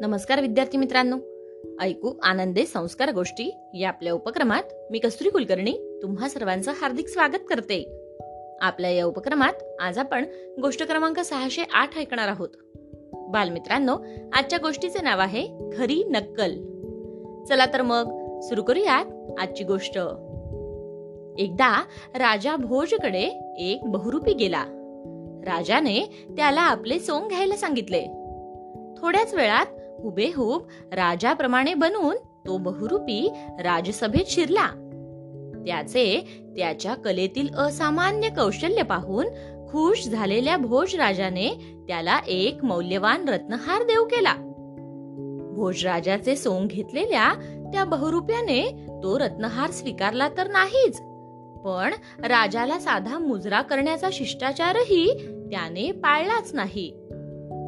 नमस्कार विद्यार्थी मित्रांनो. ऐकू आनंदे संस्कार गोष्टी या आपल्या उपक्रमात मी कस्तुरी कुलकर्णी तुम्हा सर्वांचं हार्दिक स्वागत करते. आपल्या या उपक्रमात आज आपण गोष्ट क्रमांक सहाशे आठ ऐकणार आहोत. बालमित्रांनो आजच्या गोष्टीचे नाव आहे खरी नक्कल. चला तर मग सुरू करूयात आजची गोष्ट. एकदा राजा भोजकडे एक बहुरूपी गेला. राजाने त्याला आपले सोंग घ्यायला सांगितले. थोड्याच वेळात हुबेहूब राजाप्रमाणे बनून तो बहुरूपी राजसभेत शिरला. त्याचे त्याच्या कलेतील असामान्य कौशल्य पाहून खुश झालेल्या भोजराजाने त्याला एक मौल्यवान रत्नहार देऊ केला. भोजराजाचे सोंग घेतलेल्या त्या बहुरूप्याने तो रत्नहार स्वीकारला तर नाहीच पण राजाला साधा मुजरा करण्याचा शिष्टाचारही त्याने पाळलाच नाही.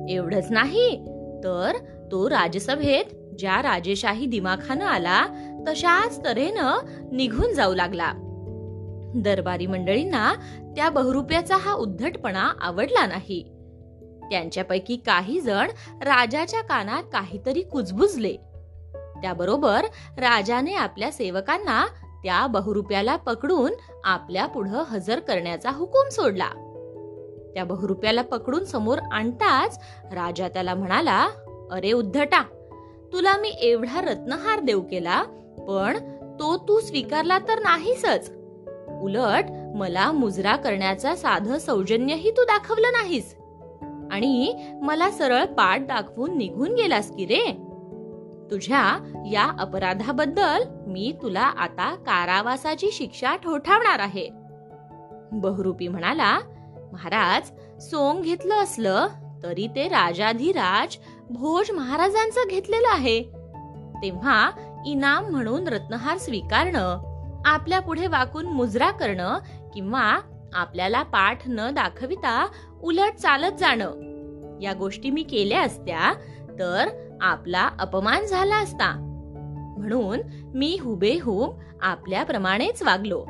एवढंच नाही तर तो राजसभेत ज्या राजेशाही दिमाखानं आला तशाच तऱ्हेनं निघून जाऊ लागला. दरबारी मंडळींना त्या बहुरुप्याचा हा उद्धटपणा आवडला नाही. त्यांच्यापैकी काही जण राजाच्या कानात काहीतरी कुजबुजले. त्याबरोबर राजाने आपल्या सेवकांना त्या बहुरुप्याला पकडून आपल्या पुढं हजर करण्याचा हुकूम सोडला. त्या बहुरुप्याला पकडून समोर आणताच राजा त्याला म्हणाला अरे उद्धटा तुला मी एवढा रत्नहार देऊ केला पण तो तू स्वीकारला तर नाहीसच. उलट मला मुजरा करण्याचा साधं सौजन्यही तू दाखवलं नाहीस. आणि मला सरळ पाठ दाखवून निघून गेलास की रे? तुझ्या या अपराधाबद्दल मी तुला आता कारावासाची शिक्षा ठोठावणार आहे. बहुरूपी म्हणाला महाराज सोंग घेतलं असलं तरी ते राजाधिराज भोज महाराजांचं घेतलेलं आहे. तेव्हा इनाम म्हणून रत्नहार स्वीकारणं आपल्या पुढे वाकून मुजरा करणं किंवा आपल्याला पाठ न दाखविता उलट चालत जाणं. या गोष्टी मी केल्या असत्या तर आपला अपमान झाला असता. म्हणून मी हुबेहूब आपल्याप्रमाणेच वागलो.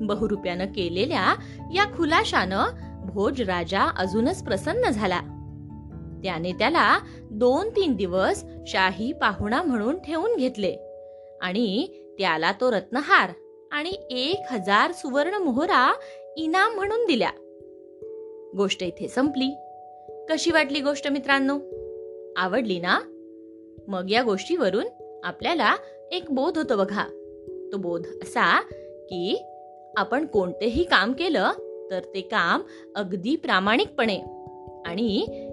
बहुरुप्यानं केलेल्या या खुलाशानं भोज राजा अजूनच प्रसन्न झाला. त्याने त्याला दोन तीन दिवस शाही पाहुणा म्हणून ठेवून घेतले. आणि त्याला तो रत्नहार आणि एक हजार सुवर्ण मोहरा इनाम म्हणून दिल्या. गोष्ट इथे संपली. कशी वाटली गोष्ट मित्रांनो? आवडली ना? मग या गोष्टीवरून आपल्याला एक बोध होतो बघा. तो बोध असा की आपण कोणतेही काम केलं तर ते काम अगदी प्रामाणिकपणे आणि